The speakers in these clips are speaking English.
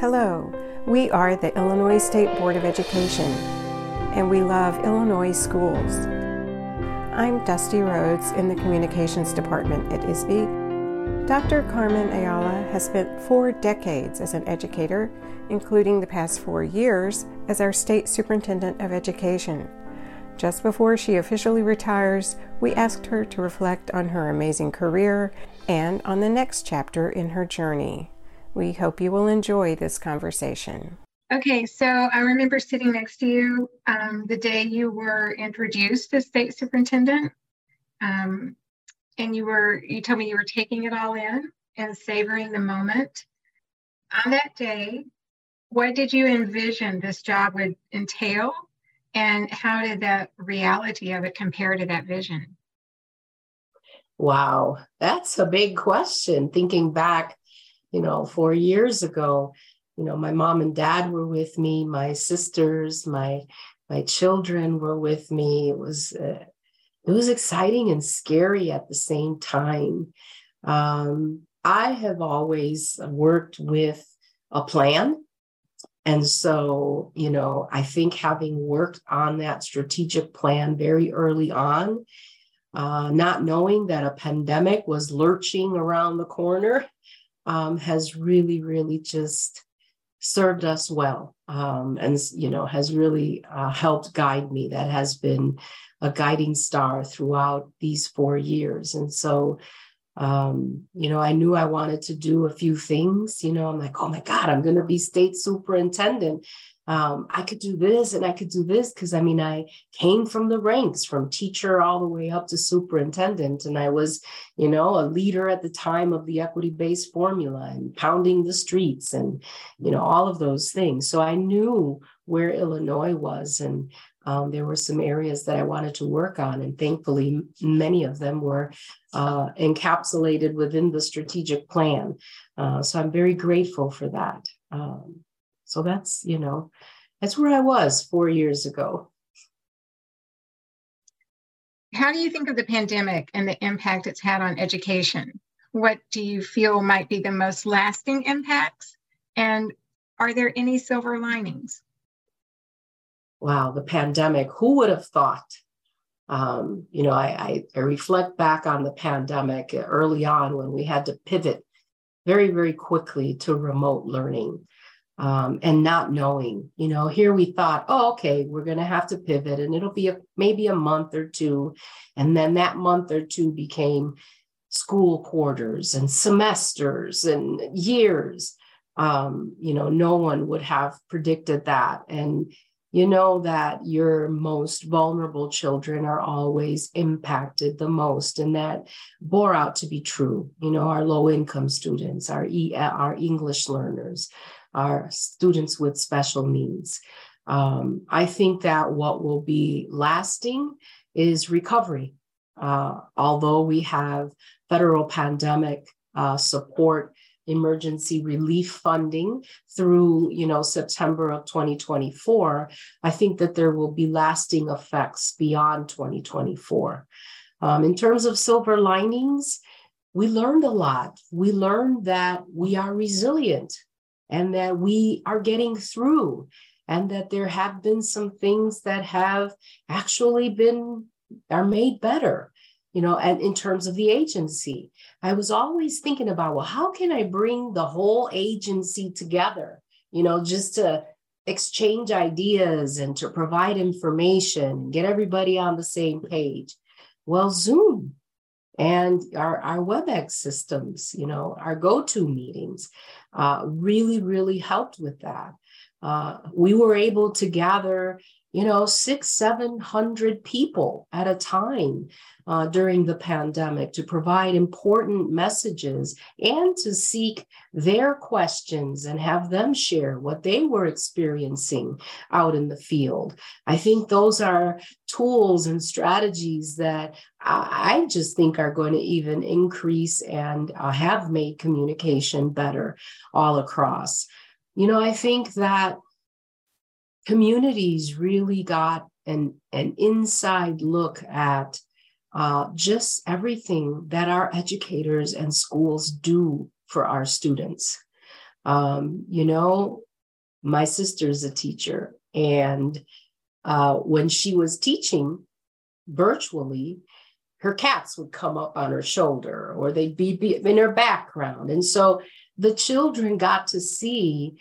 Hello, we are the Illinois State Board of Education, and we love Illinois schools. I'm Dusty Rhodes in the Communications Department at ISBE. Dr. Carmen Ayala has spent four decades as an educator, including the past four years as our State Superintendent of Education. Just before she officially retires, we asked her to reflect on her amazing career and on the next chapter in her journey. We hope you will enjoy this conversation. Okay, so I remember sitting next to you um, the day you were introduced as state superintendent, um, and you were you told me you were taking it all in and savoring the moment. On that day, what did you envision this job would entail, and how did the reality of it compare to that vision? Wow, that's a big question. Thinking back you know, four years ago, you know, my mom and dad were with me, my sisters, my my children were with me. It was uh, it was exciting and scary at the same time. Um, I have always worked with a plan. And so, you know, I think having worked on that strategic plan very early on, uh, not knowing that a pandemic was lurching around the corner, um, has really, really just served us well um, and, you know, has really uh, helped guide me. That has been a guiding star throughout these four years. And so, um, you know, I knew I wanted to do a few things. You know, I'm like, oh my God, I'm going to be state superintendent um, I could do this and I could do this because I mean, I came from the ranks from teacher all the way up to superintendent. And I was, you know, a leader at the time of the equity based formula and pounding the streets and, you know, all of those things. So I knew where Illinois was. And um, there were some areas that I wanted to work on. And thankfully, many of them were uh, encapsulated within the strategic plan. Uh, so I'm very grateful for that. Um, so that's, you know, that's where I was four years ago. How do you think of the pandemic and the impact it's had on education? What do you feel might be the most lasting impacts? And are there any silver linings? Wow, the pandemic, who would have thought? Um, you know, I, I, I reflect back on the pandemic early on when we had to pivot very, very quickly to remote learning um, and not knowing. You know, here we thought, oh, okay, we're going to have to pivot, and it'll be a, maybe a month or two, and then that month or two became school quarters and semesters and years. Um, you know, no one would have predicted that, and you know that your most vulnerable children are always impacted the most and that bore out to be true you know our low income students our e- our english learners our students with special needs. Um, I think that what will be lasting is recovery. Uh, although we have federal pandemic uh, support emergency relief funding through you know september of 2024 i think that there will be lasting effects beyond 2024 um, in terms of silver linings we learned a lot we learned that we are resilient and that we are getting through and that there have been some things that have actually been are made better you know and in terms of the agency. I was always thinking about well how can i bring the whole agency together you know just to exchange ideas and to provide information get everybody on the same page? Well zoom and our, our WebEx systems, you know, our go-to meetings uh, really, really helped with that. Uh, we were able to gather, you know, six, seven hundred people at a time uh, during the pandemic to provide important messages and to seek their questions and have them share what they were experiencing out in the field. I think those are tools and strategies that I just think are going to even increase and uh, have made communication better all across. You know, I think that communities really got an, an inside look at uh, just everything that our educators and schools do for our students. Um, you know, my sister's a teacher, and uh, when she was teaching virtually, her cats would come up on her shoulder or they'd be, be in her background. And so the children got to see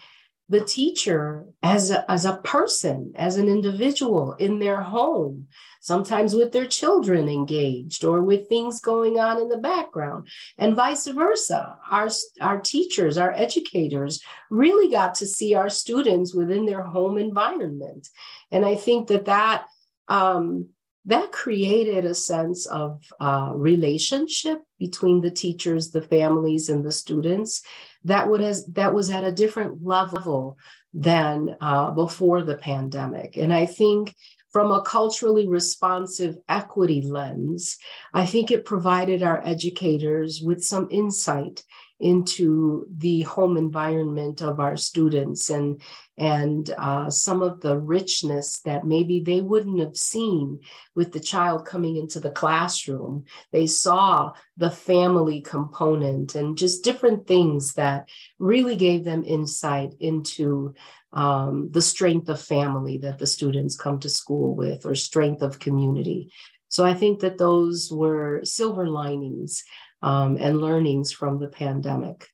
the teacher as a, as a person, as an individual in their home, sometimes with their children engaged or with things going on in the background, and vice versa. Our, our teachers, our educators really got to see our students within their home environment. And I think that that um, that created a sense of uh, relationship between the teachers, the families, and the students that would has that was at a different level than uh, before the pandemic. And I think from a culturally responsive equity lens, I think it provided our educators with some insight into the home environment of our students and and uh, some of the richness that maybe they wouldn't have seen with the child coming into the classroom. They saw the family component and just different things that really gave them insight into um, the strength of family that the students come to school with or strength of community. So I think that those were silver linings um, and learnings from the pandemic.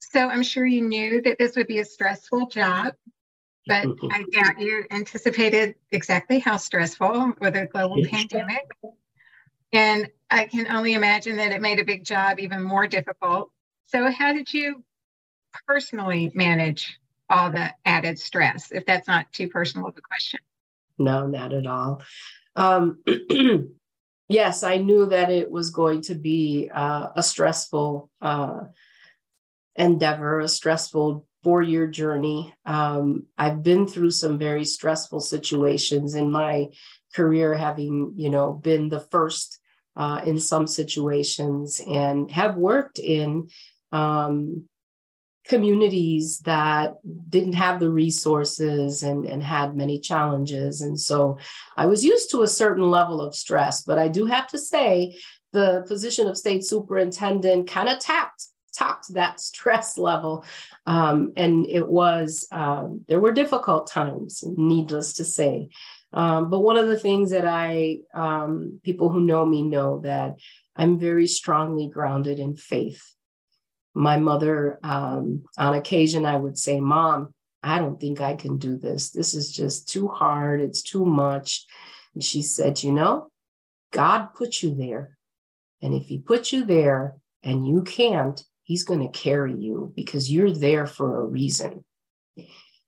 So I'm sure you knew that this would be a stressful job, but I doubt you anticipated exactly how stressful with a global pandemic. And I can only imagine that it made a big job even more difficult. So, how did you personally manage all the added stress, if that's not too personal of a question? No, not at all. Um, yes, I knew that it was going to be uh, a stressful uh, endeavor, a stressful four year journey. Um, I've been through some very stressful situations in my career, having, you know, been the first uh, in some situations and have worked in um, communities that didn't have the resources and, and had many challenges. And so I was used to a certain level of stress, but I do have to say the position of state superintendent kind of tapped topped that stress level. Um, and it was, um, there were difficult times, needless to say. Um, but one of the things that I, um, people who know me know that I'm very strongly grounded in faith my mother, um, on occasion, I would say, Mom, I don't think I can do this. This is just too hard. It's too much. And she said, You know, God put you there. And if He put you there and you can't, He's going to carry you because you're there for a reason.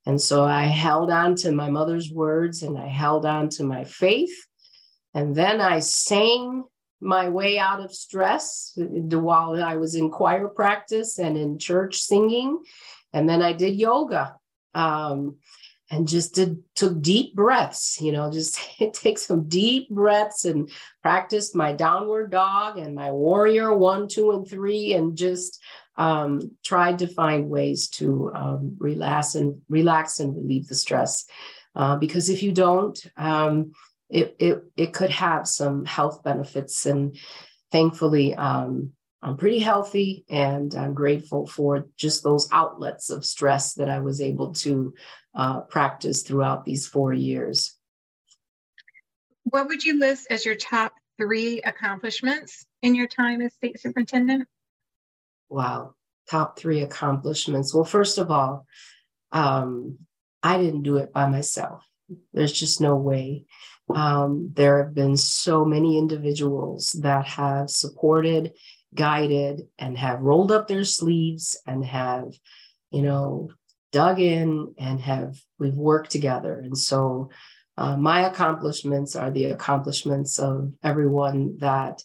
And so I held on to my mother's words and I held on to my faith. And then I sang my way out of stress while I was in choir practice and in church singing. And then I did yoga um, and just did took deep breaths, you know, just take some deep breaths and practiced my downward dog and my warrior one, two, and three, and just um, tried to find ways to um, relax and relax and relieve the stress. Uh, because if you don't, um, it it it could have some health benefits. And thankfully, um, I'm pretty healthy, and I'm grateful for just those outlets of stress that I was able to uh, practice throughout these four years. What would you list as your top three accomplishments in your time as state superintendent? Wow, top three accomplishments. Well, first of all, um, I didn't do it by myself. There's just no way. Um, there have been so many individuals that have supported, guided, and have rolled up their sleeves and have, you know, dug in and have, we've worked together. And so uh, my accomplishments are the accomplishments of everyone that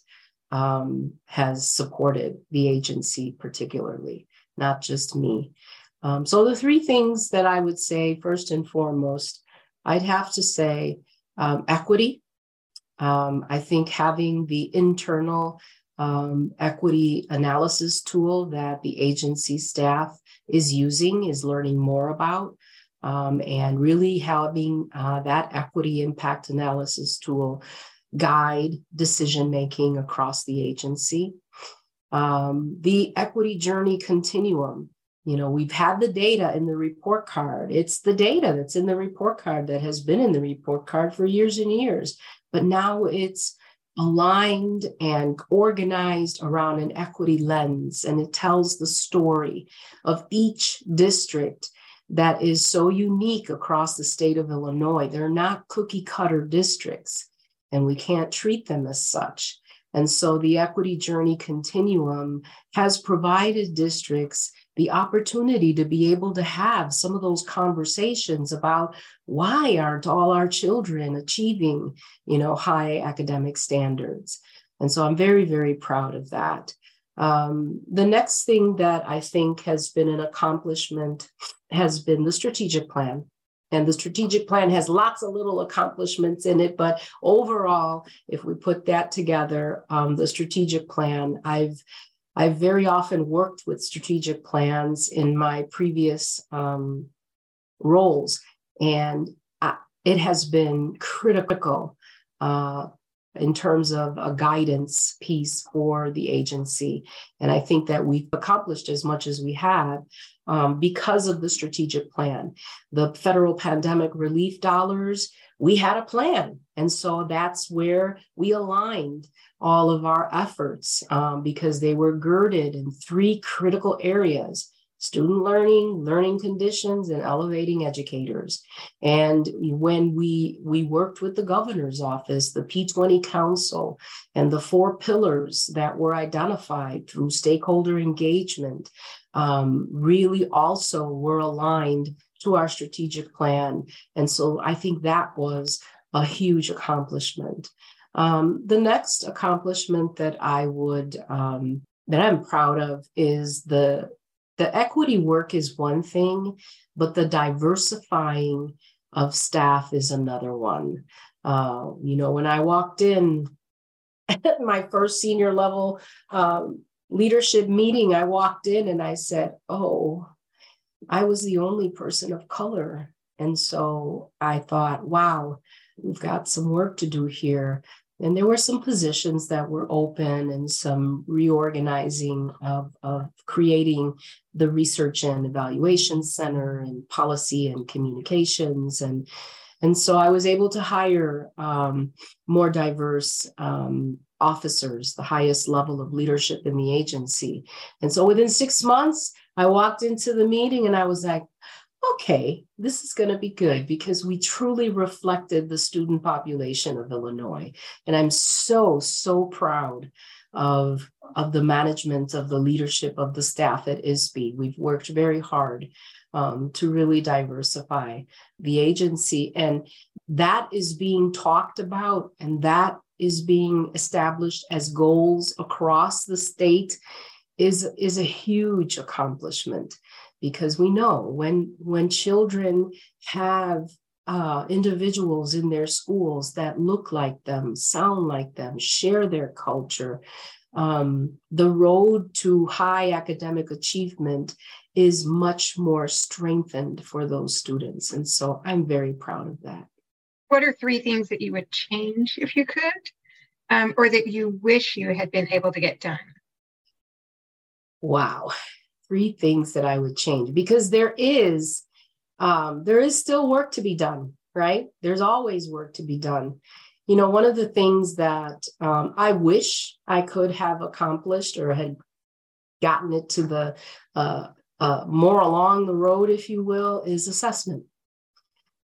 um, has supported the agency, particularly, not just me. Um, so, the three things that I would say, first and foremost, I'd have to say um, equity. Um, I think having the internal um, equity analysis tool that the agency staff is using, is learning more about, um, and really having uh, that equity impact analysis tool guide decision making across the agency. Um, the equity journey continuum. You know, we've had the data in the report card. It's the data that's in the report card that has been in the report card for years and years. But now it's aligned and organized around an equity lens, and it tells the story of each district that is so unique across the state of Illinois. They're not cookie cutter districts, and we can't treat them as such. And so the equity journey continuum has provided districts the opportunity to be able to have some of those conversations about why aren't all our children achieving you know high academic standards. And so i'm very very proud of that. Um, the next thing that i think has been an accomplishment has been the strategic plan. And the strategic plan has lots of little accomplishments in it but overall if we put that together um, the strategic plan i've I've very often worked with strategic plans in my previous um, roles, and I, it has been critical uh, in terms of a guidance piece for the agency. And I think that we've accomplished as much as we have um, because of the strategic plan. The federal pandemic relief dollars, we had a plan. And so that's where we aligned all of our efforts um, because they were girded in three critical areas student learning learning conditions and elevating educators. And when we we worked with the governor's office the p20 council and the four pillars that were identified through stakeholder engagement um, really also were aligned to our strategic plan. And so i think that was a huge accomplishment um, the next accomplishment that I would um, that I'm proud of is the the equity work is one thing, but the diversifying of staff is another one. Uh, you know, when I walked in my first senior level um, leadership meeting, I walked in and I said, "Oh, I was the only person of color," and so I thought, "Wow." We've got some work to do here. And there were some positions that were open and some reorganizing of, of creating the Research and Evaluation Center and policy and communications. And, and so I was able to hire um, more diverse um, officers, the highest level of leadership in the agency. And so within six months, I walked into the meeting and I was like, okay, this is going to be good because we truly reflected the student population of Illinois. And I'm so, so proud of, of the management, of the leadership of the staff at ISBE. We've worked very hard um, to really diversify the agency. And that is being talked about and that is being established as goals across the state is, is a huge accomplishment because we know when when children have uh, individuals in their schools that look like them, sound like them, share their culture, um, the road to high academic achievement is much more strengthened for those students. And so I'm very proud of that. What are three things that you would change if you could, um, or that you wish you had been able to get done? Wow three things that I would change because there is um, there is still work to be done, right? There's always work to be done. You know, one of the things that um, I wish I could have accomplished or had gotten it to the uh, uh, more along the road, if you will, is assessment.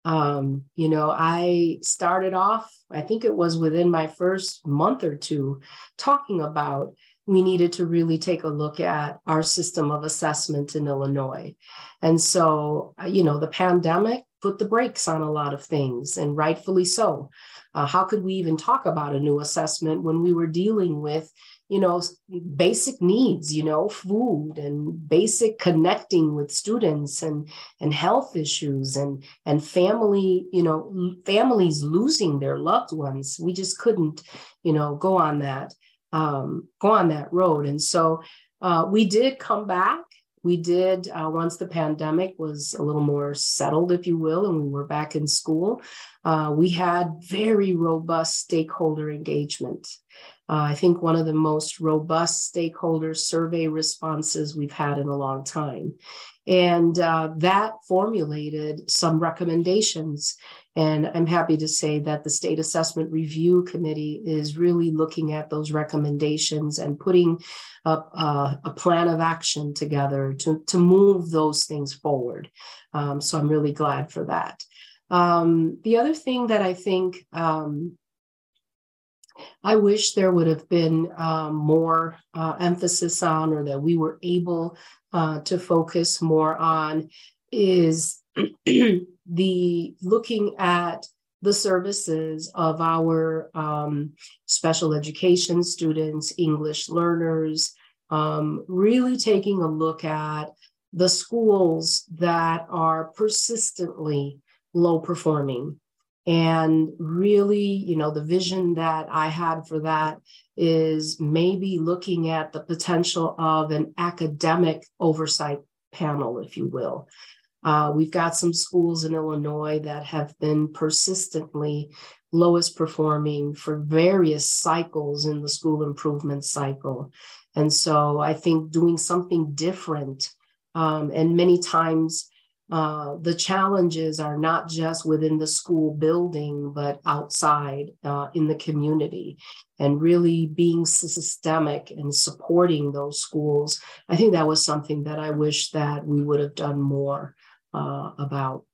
Um, you know, I started off, I think it was within my first month or two, talking about we needed to really take a look at our system of assessment in Illinois. And so, uh, you know, the pandemic put the brakes on a lot of things, and rightfully so. Uh, how could we even talk about a new assessment when we were dealing with, you know, basic needs, you know, food and basic connecting with students and and health issues and and family, you know, families losing their loved ones. We just couldn't, you know, go on that um, go on that road. And so uh, we did come back. We did, uh, once the pandemic was a little more settled, if you will, and we were back in school, uh, we had very robust stakeholder engagement. Uh, I think one of the most robust stakeholder survey responses we've had in a long time. And uh, that formulated some recommendations. And I'm happy to say that the State Assessment Review Committee is really looking at those recommendations and putting up a, a plan of action together to, to move those things forward. Um, so I'm really glad for that. Um, the other thing that I think um, I wish there would have been um, more uh, emphasis on, or that we were able uh, to focus more on, is the looking at the services of our um, special education students, English learners, um, really taking a look at the schools that are persistently low performing and really, you know, the vision that I had for that is maybe looking at the potential of an academic oversight panel, if you will. Uh, we've got some schools in Illinois that have been persistently lowest performing for various cycles in the school improvement cycle. And so I think doing something different, um, and many times uh, the challenges are not just within the school building, but outside uh, in the community and really being systemic and supporting those schools. I think that was something that I wish that we would have done more uh, about.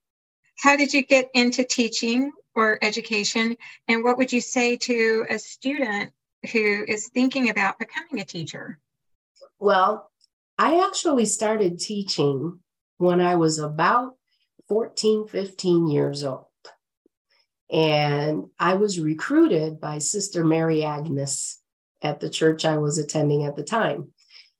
How did you get into teaching or education? And what would you say to a student who is thinking about becoming a teacher? Well, I actually started teaching when I was about 14, 15 years old. And I was recruited by Sister Mary Agnes at the church I was attending at the time.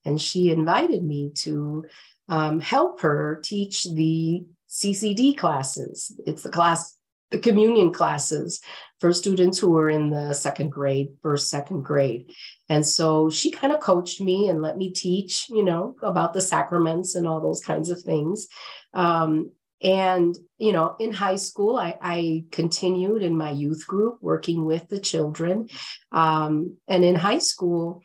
And she invited me to um, help her teach the CCD classes. It's the class, the communion classes for students who were in the second grade, first, second grade. And so she kind of coached me and let me teach, you know, about the sacraments and all those kinds of things. Um, and, you know, in high school, I, I, continued in my youth group working with the children. Um, and in high school,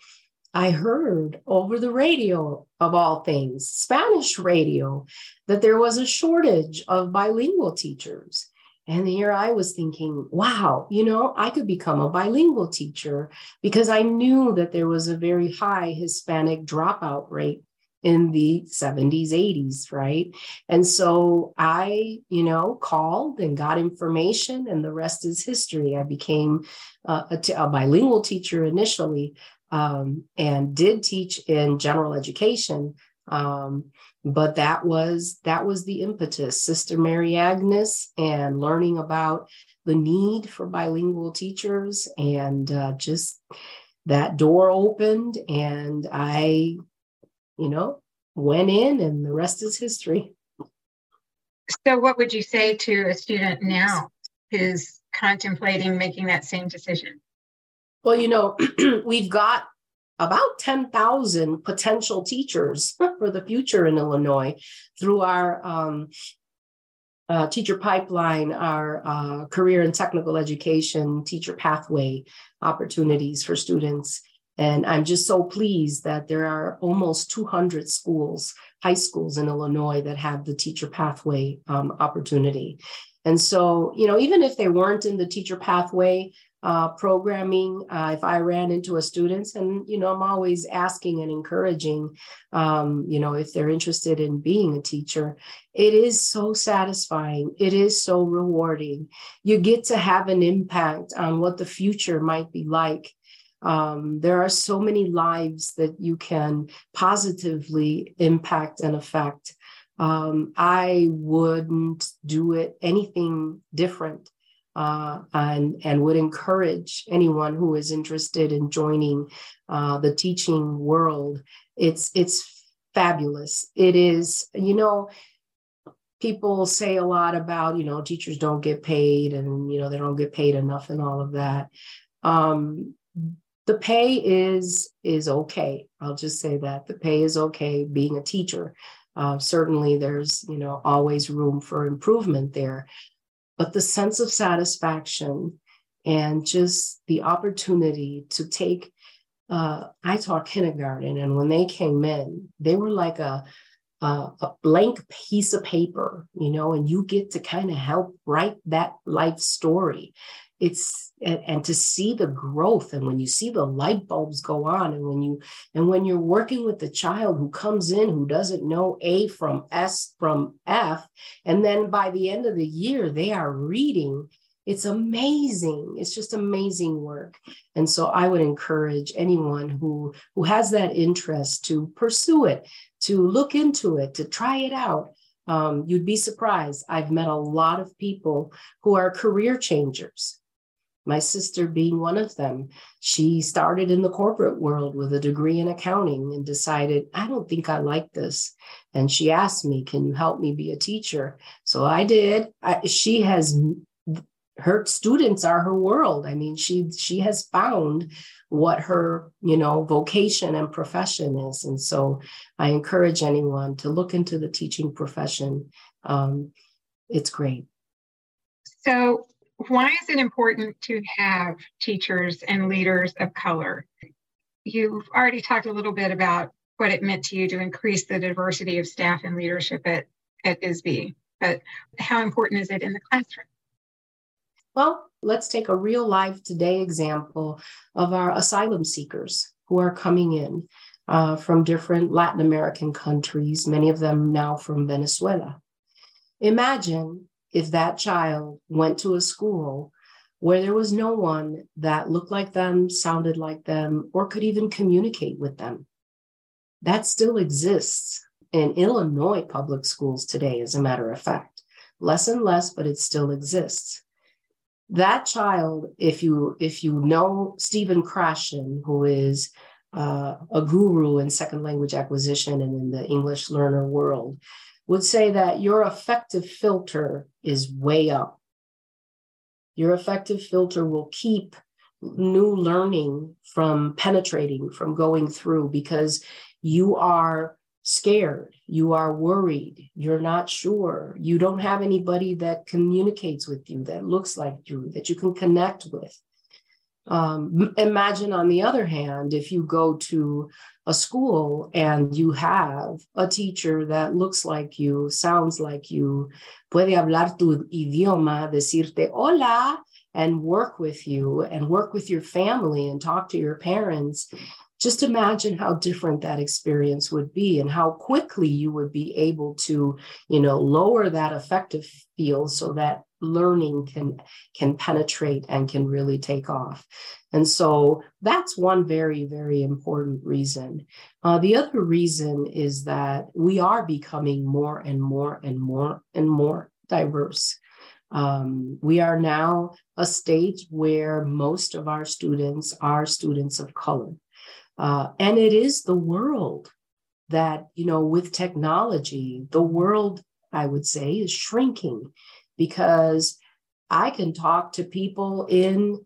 I heard over the radio, of all things, Spanish radio, that there was a shortage of bilingual teachers. And here I was thinking, wow, you know, I could become a bilingual teacher because I knew that there was a very high Hispanic dropout rate in the 70s, 80s, right? And so I, you know, called and got information, and the rest is history. I became uh, a, t- a bilingual teacher initially um, and did teach in general education. Um, but that was that was the impetus. Sister mary agnes and learning about the need for bilingual teachers and uh, just that door opened and i you know went in and the rest is history. So what would you say to a student now who's contemplating making that same decision? Well you know we've got about 10,000 potential teachers for the future in Illinois through our um, uh, teacher pipeline, our uh, career and technical education teacher pathway opportunities for students. And I'm just so pleased that there are almost 200 schools, high schools in Illinois that have the teacher pathway um, opportunity. And so, you know, even if they weren't in the teacher pathway, uh, programming uh, if i ran into a student and you know i'm always asking and encouraging um, you know if they're interested in being a teacher. It is so satisfying. It is so rewarding. You get to have an impact on what the future might be like. Um, there are so many lives that you can positively impact and affect. Um, i wouldn't do it anything different uh, and, and would encourage anyone who is interested in joining uh, the teaching world. It's, it's fabulous. It is, you know, people say a lot about, you know, teachers don't get paid and, you know, they don't get paid enough and all of that. Um, the pay is is okay. I'll just say that the pay is okay being a teacher. Uh, certainly, there's you know always room for improvement there but the sense of satisfaction and just the opportunity to take uh, I taught kindergarten, and when they came in, they were like a uh, a blank piece of paper, you know, and you get to kind of help write that life story. It's and, and, to see the growth and when you see the light bulbs go on and when you and when you're working with the child who comes in who doesn't know A from S from F, and then by the end of the year they are reading it's amazing. It's just amazing work. And so i would encourage anyone who who has that interest to pursue it to look into it to try it out. Um, you'd be surprised. I've met a lot of people who are career changers my sister being one of them she started in the corporate world with a degree in accounting and decided i don't think i like this. And she asked me can you help me be a teacher? So i did. I, she has her students are her world. I mean she she has found what her you know vocation and profession is. And so i encourage anyone to look into the teaching profession. Um, it's great. So why is it important to have teachers and leaders of color you've already talked a little bit about what it meant to you to increase the diversity of staff and leadership at at ISBE but how important is it in the classroom well, let's take a real life today example of our asylum seekers who are coming in uh, from different Latin American countries, many of them now from Venezuela. Imagine if that child went to a school where there was no one that looked like them, sounded like them, or could even communicate with them. That still exists in Illinois public schools today, as a matter of fact. Less and less, but it still exists that child, if you if you know Stephen Krashen, who is uh, a guru in second language acquisition and in the English learner world, would say that your affective filter is way up. Your affective filter will keep new learning from penetrating, from going through, because you are scared, you are worried, you're not sure, you don't have anybody that communicates with you, that looks like you, that you can connect with. Um, imagine, on the other hand, if you go to a school and you have a teacher that looks like you, sounds like you, puede hablar tu idioma, decirte hola, and work with you and work with your family and talk to your parents just imagine how different that experience would be and how quickly you would be able to you know lower that affective field so that learning can can penetrate and can really take off. And so that's one very very important reason. Uh, the other reason is that we are becoming more and more and more and more diverse. Um, we are now a state where most of our students are students of color. Uh, and it is the world that, you know, with technology, the world, I would say, is shrinking because I can talk to people in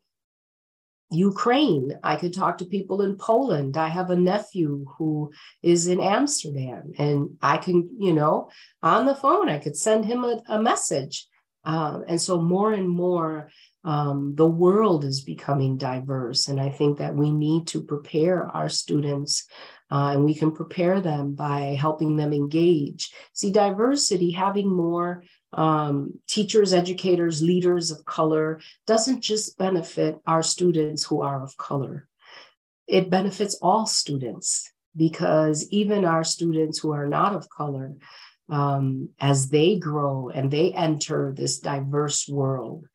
Ukraine. I could talk to people in Poland. I have a nephew who is in Amsterdam, and I can, you know, on the phone, I could send him a, a message. Um, and so, more and more, um, the world is becoming diverse. And I think that we need to prepare our students uh, and we can prepare them by helping them engage. See, diversity, having more um, teachers, educators, leaders of color doesn't just benefit our students who are of color, it benefits all students because even our students who are not of color. Um, as they grow and they enter this diverse world,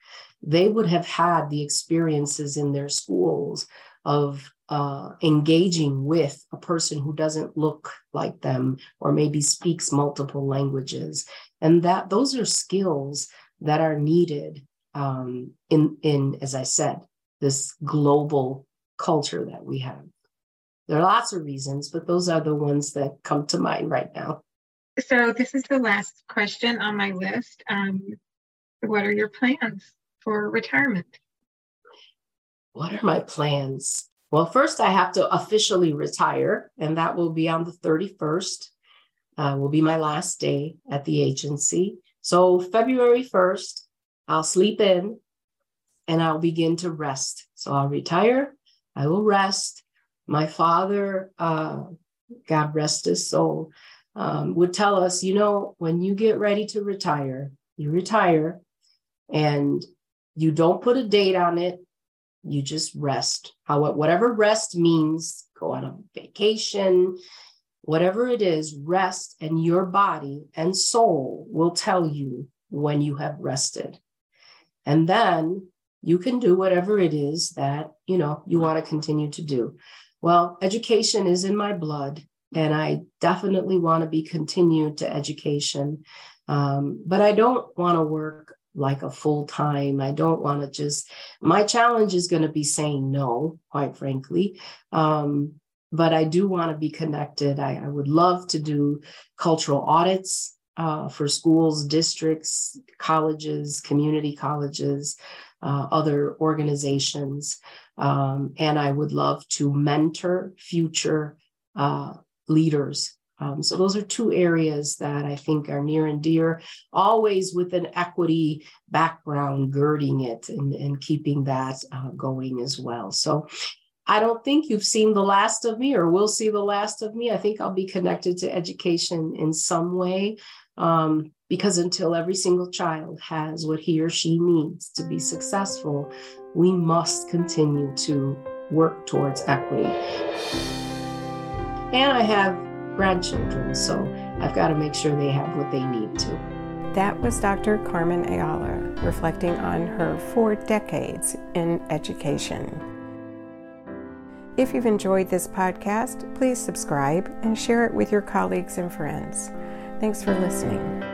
they would have had the experiences in their schools of uh, engaging with a person who doesn't look like them or maybe speaks multiple languages and that those are skills that are needed um, in in as i said this global culture that we have there are lots of reasons but those are the ones that come to mind right now so this is the last question on my list um, what are your plans for retirement? What are my plans? Well, first, I have to officially retire, and that will be on the 31st, uh, will be my last day at the agency. So, February 1st, I'll sleep in and I'll begin to rest. So, I'll retire, I will rest, My father, uh, God rest his soul, um, would tell us, you know, when you get ready to retire, you retire and you don't put a date on it. You just rest. How whatever rest means, go on a vacation, whatever it is, rest, and your body and soul will tell you when you have rested. And then you can do whatever it is that, you know, you want to continue to do. Well, education is in my blood, and I definitely want to be continued to education. Um, but I don't want to work like a full time. I don't want to just, my challenge is going to be saying no, quite frankly. Um, but I do want to be connected. I, I, would love to do cultural audits uh, for schools, districts, colleges, community colleges, uh, other organizations. Um, and I would love to mentor future uh, leaders. Um, so, those are two areas that I think are near and dear, always with an equity background girding it and, and keeping that uh, going as well. So, I don't think you've seen the last of me or will see the last of me. I think I'll be connected to education in some way um, because until every single child has what he or she needs to be successful, we must continue to work towards equity. And I have grandchildren, so I've got to make sure they have what they need to. That was Dr. Carmen Ayala reflecting on her four decades in education. If you've enjoyed this podcast, please subscribe and share it with your colleagues and friends. Thanks for listening.